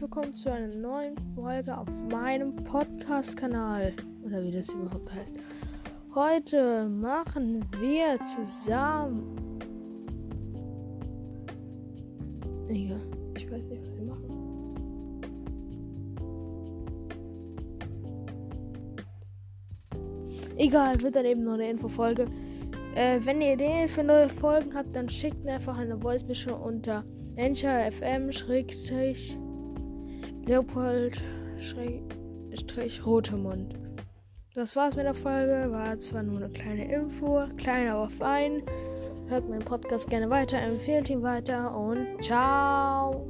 willkommen zu einer neuen Folge auf meinem Podcast-Kanal. Oder wie das überhaupt heißt. Heute machen wir zusammen. Egal, ich weiß nicht, was wir machen. Egal, wird dann eben nur eine Infofolge. Äh, wenn ihr Ideen für neue Folgen habt, dann schickt mir einfach eine Voice-Mission unter Anchor FM Schrägstrich Leopold Schrägstrich Rotemund. Das war's mit der Folge. War zwar nur eine kleine Info, klein aber fein. Hört meinen Podcast gerne weiter, empfehlt ihn weiter und ciao.